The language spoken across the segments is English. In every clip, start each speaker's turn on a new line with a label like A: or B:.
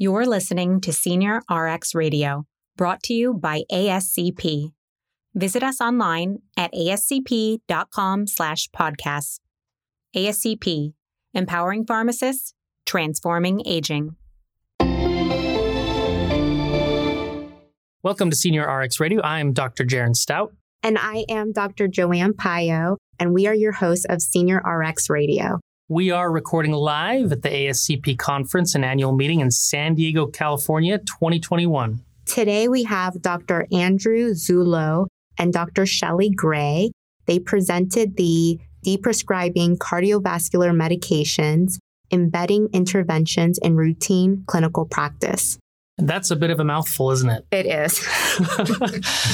A: You're listening to Senior RX Radio, brought to you by ASCP. Visit us online at ascp.com slash podcasts. ASCP, empowering pharmacists, transforming aging.
B: Welcome to Senior RX Radio. I'm Dr. Jaron Stout.
C: And I am Dr. Joanne Payo, and we are your hosts of Senior RX Radio.
B: We are recording live at the ASCP conference and annual meeting in San Diego, California, 2021.
C: Today we have Dr. Andrew Zullo and Dr. Shelly Gray. They presented the Deprescribing Cardiovascular Medications, Embedding Interventions in Routine Clinical Practice.
B: That's a bit of a mouthful, isn't it?
C: It is.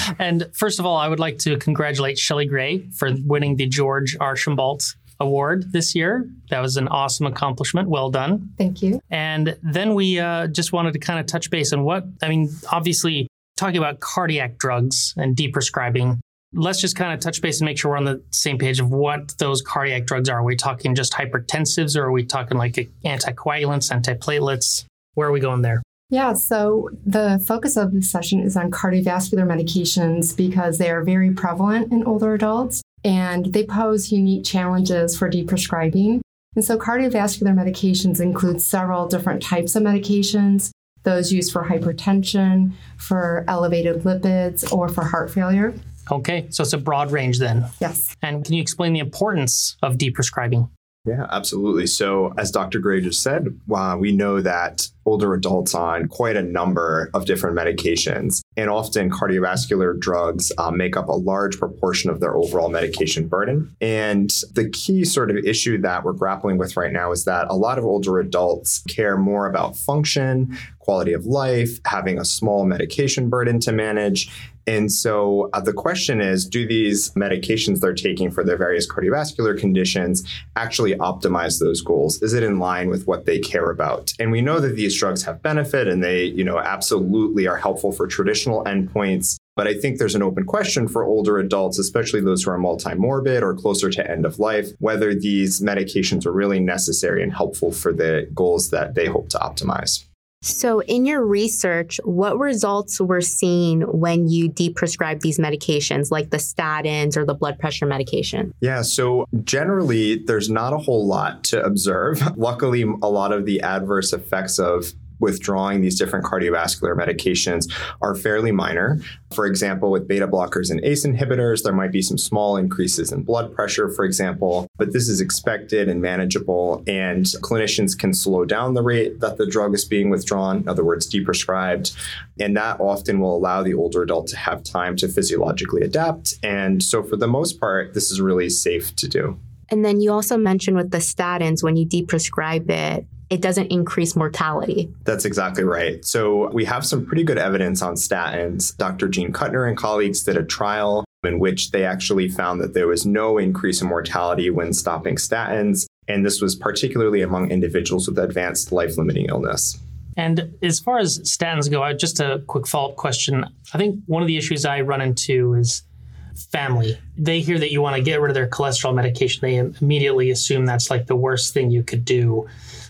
B: and first of all, I would like to congratulate Shelly Gray for winning the George Archambault award this year. That was an awesome accomplishment. Well done.
D: Thank you.
B: And then we uh, just wanted to kind of touch base on what, I mean, obviously, talking about cardiac drugs and deprescribing. Let's just kind of touch base and make sure we're on the same page of what those cardiac drugs are. Are we talking just hypertensives or are we talking like anticoagulants, antiplatelets? Where are we going there?
D: Yeah, so the focus of this session is on cardiovascular medications because they are very prevalent in older adults and they pose unique challenges for deprescribing. And so, cardiovascular medications include several different types of medications those used for hypertension, for elevated lipids, or for heart failure.
B: Okay, so it's a broad range then.
D: Yes.
B: And can you explain the importance of deprescribing?
E: Yeah, absolutely. So, as Dr. Gray just said, uh, we know that older adults on quite a number of different medications, and often cardiovascular drugs uh, make up a large proportion of their overall medication burden. And the key sort of issue that we're grappling with right now is that a lot of older adults care more about function, quality of life, having a small medication burden to manage, and so uh, the question is do these medications they're taking for their various cardiovascular conditions actually optimize those goals? Is it in line with what they care about? And we know that these drugs have benefit and they, you know, absolutely are helpful for traditional endpoints. But I think there's an open question for older adults, especially those who are multimorbid or closer to end of life, whether these medications are really necessary and helpful for the goals that they hope to optimize.
C: So, in your research, what results were seen when you deprescribe these medications, like the statins or the blood pressure medication?
E: Yeah, so generally, there's not a whole lot to observe. Luckily, a lot of the adverse effects of withdrawing these different cardiovascular medications are fairly minor. For example, with beta blockers and ACE inhibitors, there might be some small increases in blood pressure, for example, but this is expected and manageable, and clinicians can slow down the rate that the drug is being withdrawn, in other words, deprescribed, and that often will allow the older adult to have time to physiologically adapt. And so, for the most part, this is really safe to do.
C: And then you also mentioned with the statins, when you deprescribe it, it doesn't increase mortality.
E: That's exactly right. So we have some pretty good evidence on statins. Dr. Jean Kutner and colleagues did a trial in which they actually found that there was no increase in mortality when stopping statins. And this was particularly among individuals with advanced life limiting illness.
B: And as far as statins go, just a quick follow up question. I think one of the issues I run into is family. They hear that you want to get rid of their cholesterol medication, they immediately assume that's like the worst thing you could do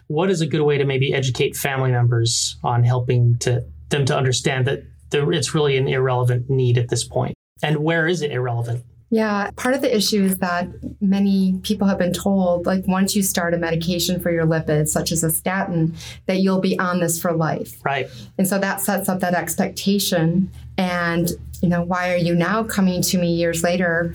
B: what is a good way to maybe educate family members on helping to them to understand that it's really an irrelevant need at this point? point and where is it irrelevant
D: yeah, part of the issue is that many people have been told, like, once you start a medication for your lipids, such as a statin, that you'll be on this for life.
B: Right.
D: And so that sets up that expectation. And, you know, why are you now coming to me years later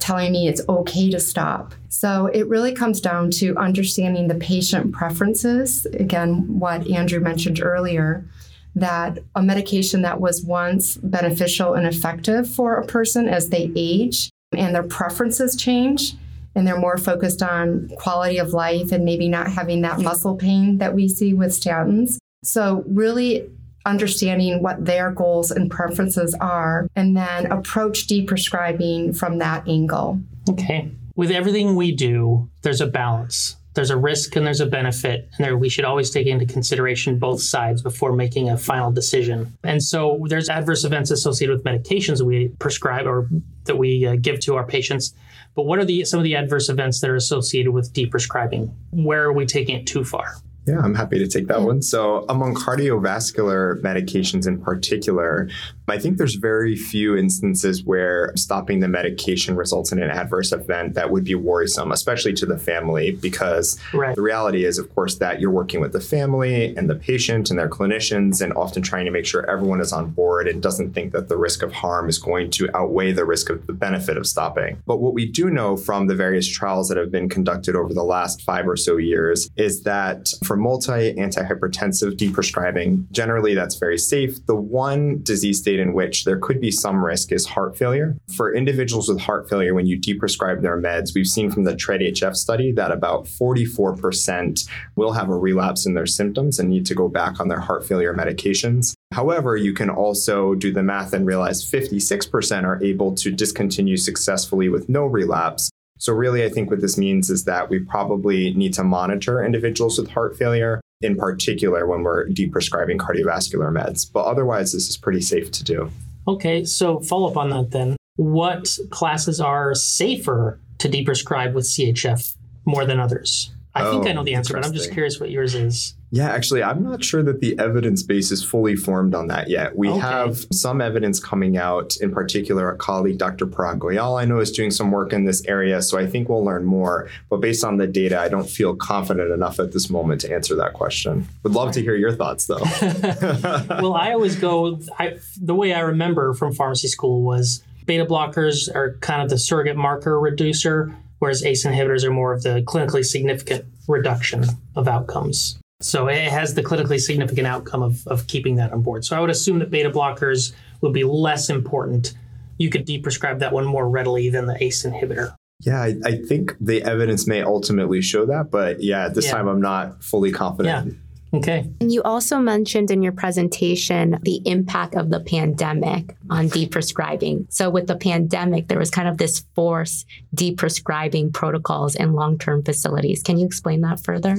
D: telling me it's okay to stop? So it really comes down to understanding the patient preferences. Again, what Andrew mentioned earlier that a medication that was once beneficial and effective for a person as they age and their preferences change and they're more focused on quality of life and maybe not having that mm. muscle pain that we see with statins. So, really understanding what their goals and preferences are, and then approach deprescribing from that angle.
B: Okay. With everything we do, there's a balance there's a risk and there's a benefit, and there, we should always take into consideration both sides before making a final decision. And so there's adverse events associated with medications we prescribe or that we uh, give to our patients. But what are the some of the adverse events that are associated with deprescribing? Where are we taking it too far?
E: Yeah, I'm happy to take that one. So, among cardiovascular medications in particular, I think there's very few instances where stopping the medication results in an adverse event that would be worrisome, especially to the family, because
B: Right.
E: the reality is, of course, that you're working with the family and the patient and their clinicians, and often trying to make sure everyone is on board and doesn't think that the risk of harm is going to outweigh the risk of the benefit of stopping. But what we do know from the various trials that have been conducted over the last five or so years is that for multi antihypertensive deprescribing, generally that's very safe. The one disease state in which there could be some risk is heart failure. For individuals with heart failure, when you deprescribe their meds, we've seen from the TRED HF study that about 44% will have a relapse in their symptoms and need to go back on their heart failure medications. However, you can also do the math and realize 56% are able to discontinue successfully with no relapse. So, really, I think what this means is that we probably need to monitor individuals with heart failure, in particular when we're deprescribing cardiovascular meds. But otherwise, this is pretty safe to do.
B: Okay, so follow up on that then. What classes are safer to deprescribe with CHF more than others? I think
E: Oh,
B: I know oh, the answer, but I'm just curious what yours is.
E: Yeah, actually, I'm not sure that the evidence base is fully formed on that yet. We
B: Okay.
E: have some evidence coming out, in particular, our colleague Dr. Parag Goyal, I know, is doing some work in this area, so I think we'll learn more. But based on the data, I don't feel confident enough at this moment to answer that question. Would love to hear your thoughts, though.
B: well, I always go, I, the way I remember from pharmacy school was beta blockers are kind of the surrogate marker reducer, whereas ACE inhibitors are more of the clinically significant reduction of outcomes. So it has the clinically significant outcome of, of keeping that on board. So I would assume that beta blockers would be less important. You could deprescribe that one more readily than the ACE inhibitor.
E: yeah, I, I think the evidence may ultimately show that, but yeah, at this
B: Yeah.
E: time, I'm not fully confident.
B: Okay.
C: And you also mentioned in your presentation the impact of the pandemic on deprescribing. So, with the pandemic, there was kind of this forced deprescribing protocols in long term facilities. Can you explain that further?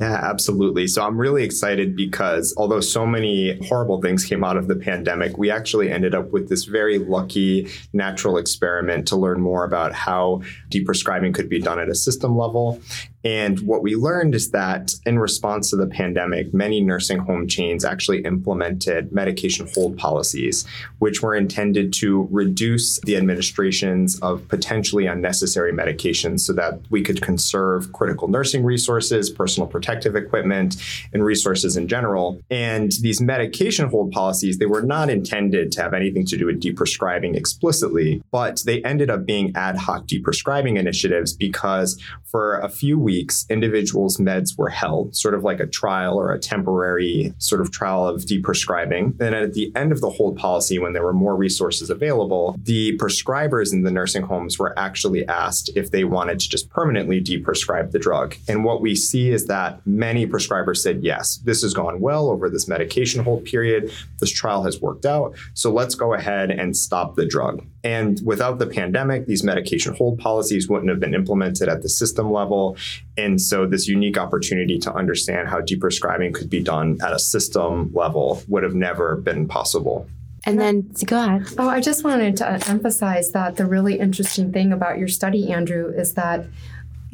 E: Yeah, absolutely. So I'm really excited because although so many horrible things came out of the pandemic, we actually ended up with this very lucky natural experiment to learn more about how deprescribing could be done at a system level. And what we learned is that in response to the pandemic, many nursing home chains actually implemented medication hold policies, which were intended to reduce the administrations of potentially unnecessary medications so that we could conserve critical nursing resources, personal protective equipment, and resources in general. And these medication hold policies, they were not intended to have anything to do with deprescribing explicitly, but they ended up being ad hoc deprescribing initiatives because for a few weeks, individuals' meds were held, sort of like a trial or a temporary sort of trial of deprescribing. And at the end of the hold policy, when there were more resources available, the prescribers in the nursing homes were actually asked if they wanted to just permanently deprescribe the drug. And what we see is that many prescribers said, yes, this has gone well over this medication hold period. This trial has worked out. So let's go ahead and stop the drug. And without the pandemic, these medication hold policies wouldn't have been implemented at the system level. And so, this unique opportunity to understand how deprescribing could be done at a system level would have never been possible.
C: And then go ahead.
D: Oh, I just wanted to emphasize that the really interesting thing about your study, Andrew, is that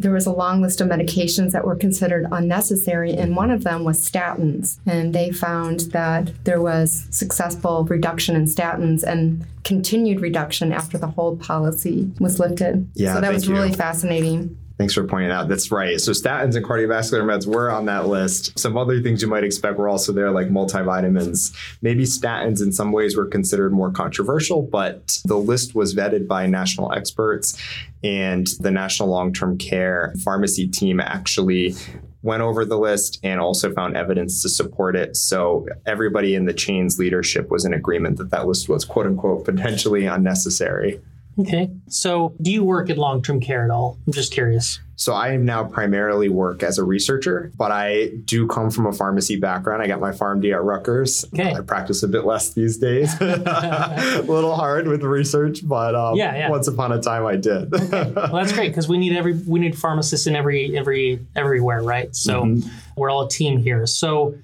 D: there was a long list of medications that were considered unnecessary, and one of them was statins. And they found that there was successful reduction in statins and continued reduction after the hold policy was lifted.
E: Yeah,
D: so that
E: thank
D: was
E: you.
D: really fascinating.
E: Thanks for pointing out. That's right. So statins and cardiovascular meds were on that list. Some other things you might expect were also there, like multivitamins. Maybe statins in some ways were considered more controversial, but the list was vetted by national experts, and the National Long Term Care Pharmacy team actually went over the list and also found evidence to support it. So everybody in the chain's leadership was in agreement that that list was quote unquote potentially unnecessary.
B: Okay. So do you work in long term care at all? I'm just curious.
E: So I now primarily work as a researcher, but I do come from a pharmacy background. I got my PharmD at Rutgers.
B: Okay.
E: I practice a bit less these days. a little hard with research, but um,
B: Yeah, yeah.
E: once upon a time I did.
B: Well, that's great because we need every we need pharmacists in every every everywhere, right? So
E: Mm-hmm.
B: we're all a team here. So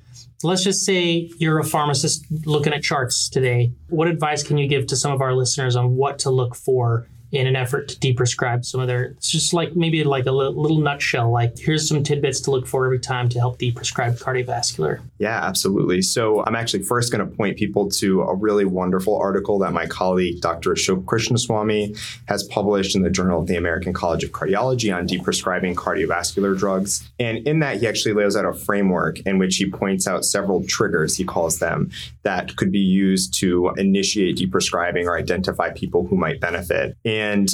B: let's just say you're a pharmacist looking at charts today. What advice can you give to some of our listeners on what to look for in an effort to deprescribe some of their it's just like maybe like a little, nutshell like here's some tidbits to look for every time to help deprescribe cardiovascular.
E: Yeah absolutely. So i'm actually first going to point people to a really wonderful article that my colleague dr ashok krishnaswami has published in the journal of the american college of cardiology on deprescribing cardiovascular drugs. And in that he actually lays out a framework in which he points out several triggers he calls them that could be used to initiate deprescribing or identify people who might benefit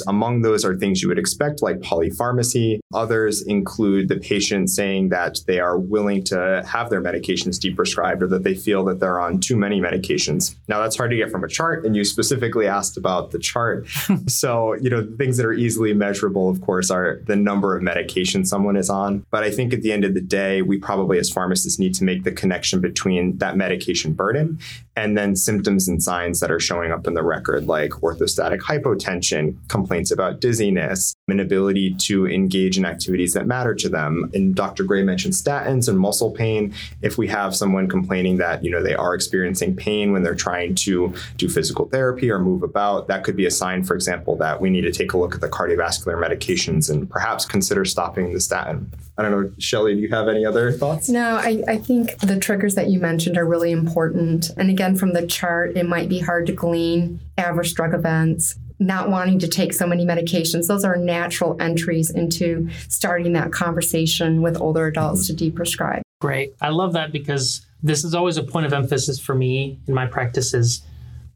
E: among those are things you would expect, like polypharmacy. Others include the patient saying that they are willing to have their medications deprescribed or that they feel that they're on too many medications. Now, that's hard to get from a chart, and you specifically asked about the chart. so, you know, things that are easily measurable, of course, are the number of medications someone is on. But I think at the end of the day, we probably as pharmacists need to make the connection between that medication burden and then symptoms and signs that are showing up in the record, like orthostatic hypotension, complaints about dizziness, inability to engage in activities that matter to them. And Dr. Gray mentioned statins and muscle pain. If we have someone complaining that, you know, they are experiencing pain when they're trying to do physical therapy or move about, that could be a sign, for example, that we need to take a look at the cardiovascular medications and perhaps consider stopping the statin. I don't know, Shelly, do you have any other thoughts?
D: No, I, I think the triggers that you mentioned are really important. And again, from the chart, it might be hard to glean average drug events, not wanting to take so many medications. Those are natural entries into starting that conversation with older adults mm-hmm. to deprescribe.
B: Great. I love that because this is always a point of emphasis for me in my practices.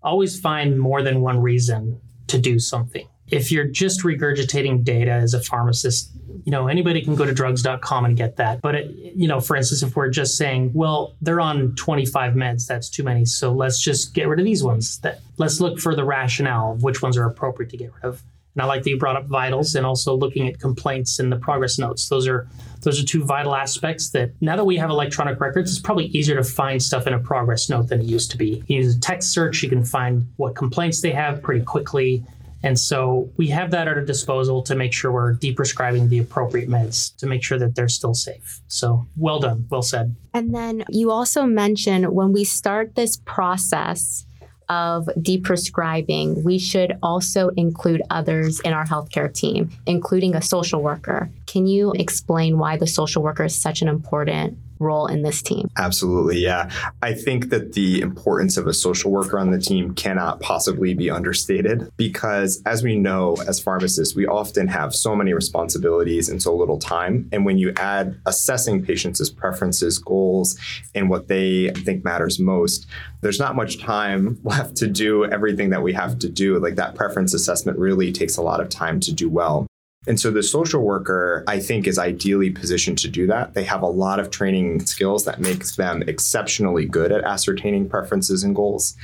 B: Always find more than one reason to do something. If you're just regurgitating data as a pharmacist, you know anybody can go to drugs.com and get that. But it, you know for instance if we're just saying well they're on 25 meds that's too many so let's just get rid of these ones. That let's look for the rationale of which ones are appropriate to get rid of. And i like that you brought up vitals and also looking at complaints and the progress notes. Those are those are two vital aspects that now that we have electronic records it's probably easier to find stuff in a progress note than it used to be. You use a text search you can find what complaints they have pretty quickly and so we have that at our disposal to make sure we're deprescribing the appropriate meds to make sure that they're still safe. So well done, well said.
C: And then you also mentioned when we start this process of deprescribing, we should also include others in our healthcare team, including a social worker. Can you explain why the social worker is such an important role in this team?
E: Absolutely, yeah. I think that the importance of a social worker on the team cannot possibly be understated because, as we know, as pharmacists, we often have so many responsibilities and so little time. And when you add assessing patients' preferences, goals, and what they think matters most, there's not much time left to do everything that we have to do. Like that preference assessment really takes a lot of time to do well. And so the social worker, I think, is ideally positioned to do that. They have a lot of training skills that makes them exceptionally good at ascertaining preferences and goals.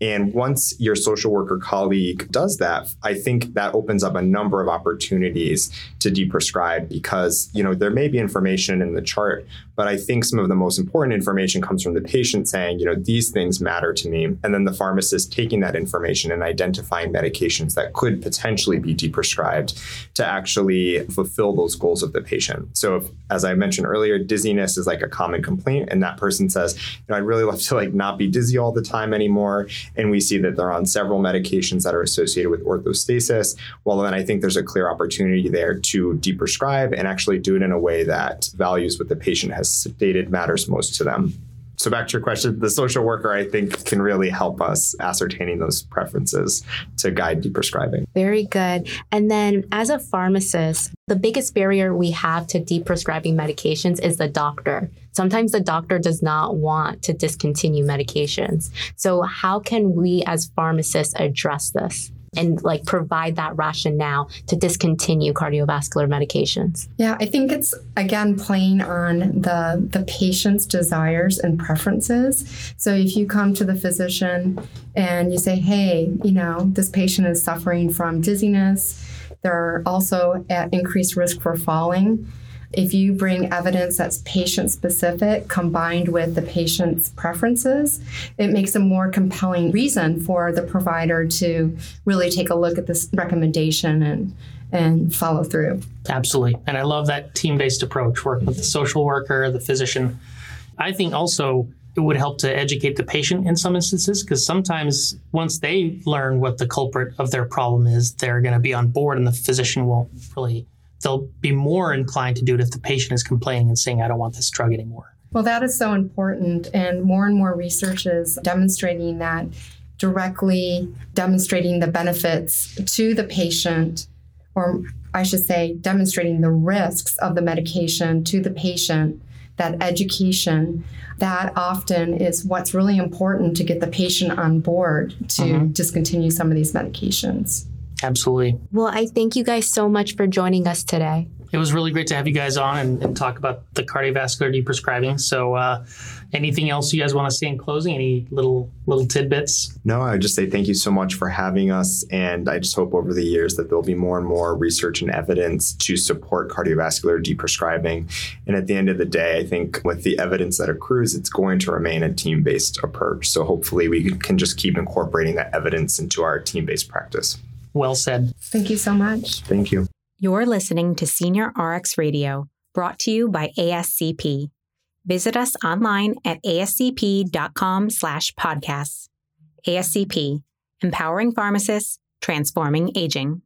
E: And once your social worker colleague does that, I think that opens up a number of opportunities to deprescribe because, you know, there may be information in the chart, but I think some of the most important information comes from the patient saying, you know, these things matter to me. And then the pharmacist taking that information and identifying medications that could potentially be deprescribed to actually fulfill those goals of the patient. So, if, as I mentioned earlier, dizziness is like a common complaint, and that person says, you know, I'd really love to like not be dizzy all the time anymore. And we see that they're on several medications that are associated with orthostasis. Well, then I think there's a clear opportunity there to deprescribe and actually do it in a way that values what the patient has stated matters most to them. So back to your question, the social worker I think can really help us ascertaining those preferences to guide deprescribing.
C: Very good. And then as a pharmacist, the biggest barrier we have to deprescribing medications is the doctor. Sometimes the doctor does not want to discontinue medications. So how can we as pharmacists address this? And like provide that rationale to discontinue cardiovascular medications?
D: Yeah, I think it's again playing on the the patient's desires and preferences. So if you come to the physician and you say, "Hey, you know, this patient is suffering from dizziness, they're also at increased risk for falling." If you bring evidence that's patient specific combined with the patient's preferences, it makes a more compelling reason for the provider to really take a look at this recommendation and and follow through.
B: Absolutely. And I love that team based approach, working with the social worker, the physician. I think also it would help to educate the patient in some instances because sometimes once they learn what the culprit of their problem is, they're going to be on board and the physician won't really, they'll be more inclined to do it if the patient is complaining and saying, I don't want this drug anymore.
D: Well, that is so important. And more and more research is demonstrating that directly demonstrating the benefits to the patient, or I should say, demonstrating the risks of the medication to the patient, that education, that often is what's really important to get the patient on board to mm-hmm. discontinue some of these medications.
B: Absolutely.
C: Well, I thank you guys so much for joining us today
B: it was really great to have you guys on and, and talk about the cardiovascular deprescribing. So, uh, anything else you guys want to say in closing? Any little little tidbits?
E: No, I would just say thank you so much for having us, and I just hope over the years that there'll be more and more research and evidence to support cardiovascular deprescribing. And at the end of the day, I think with the evidence that accrues, it's going to remain a team based approach. So hopefully, we can just keep incorporating that evidence into our team based practice.
B: Well said.
D: Thank you so much.
E: Thank you.
A: You're listening to Senior RX Radio, brought to you by ASCP. Visit us online at ascp.com slash podcasts. ASCP, empowering pharmacists, transforming aging.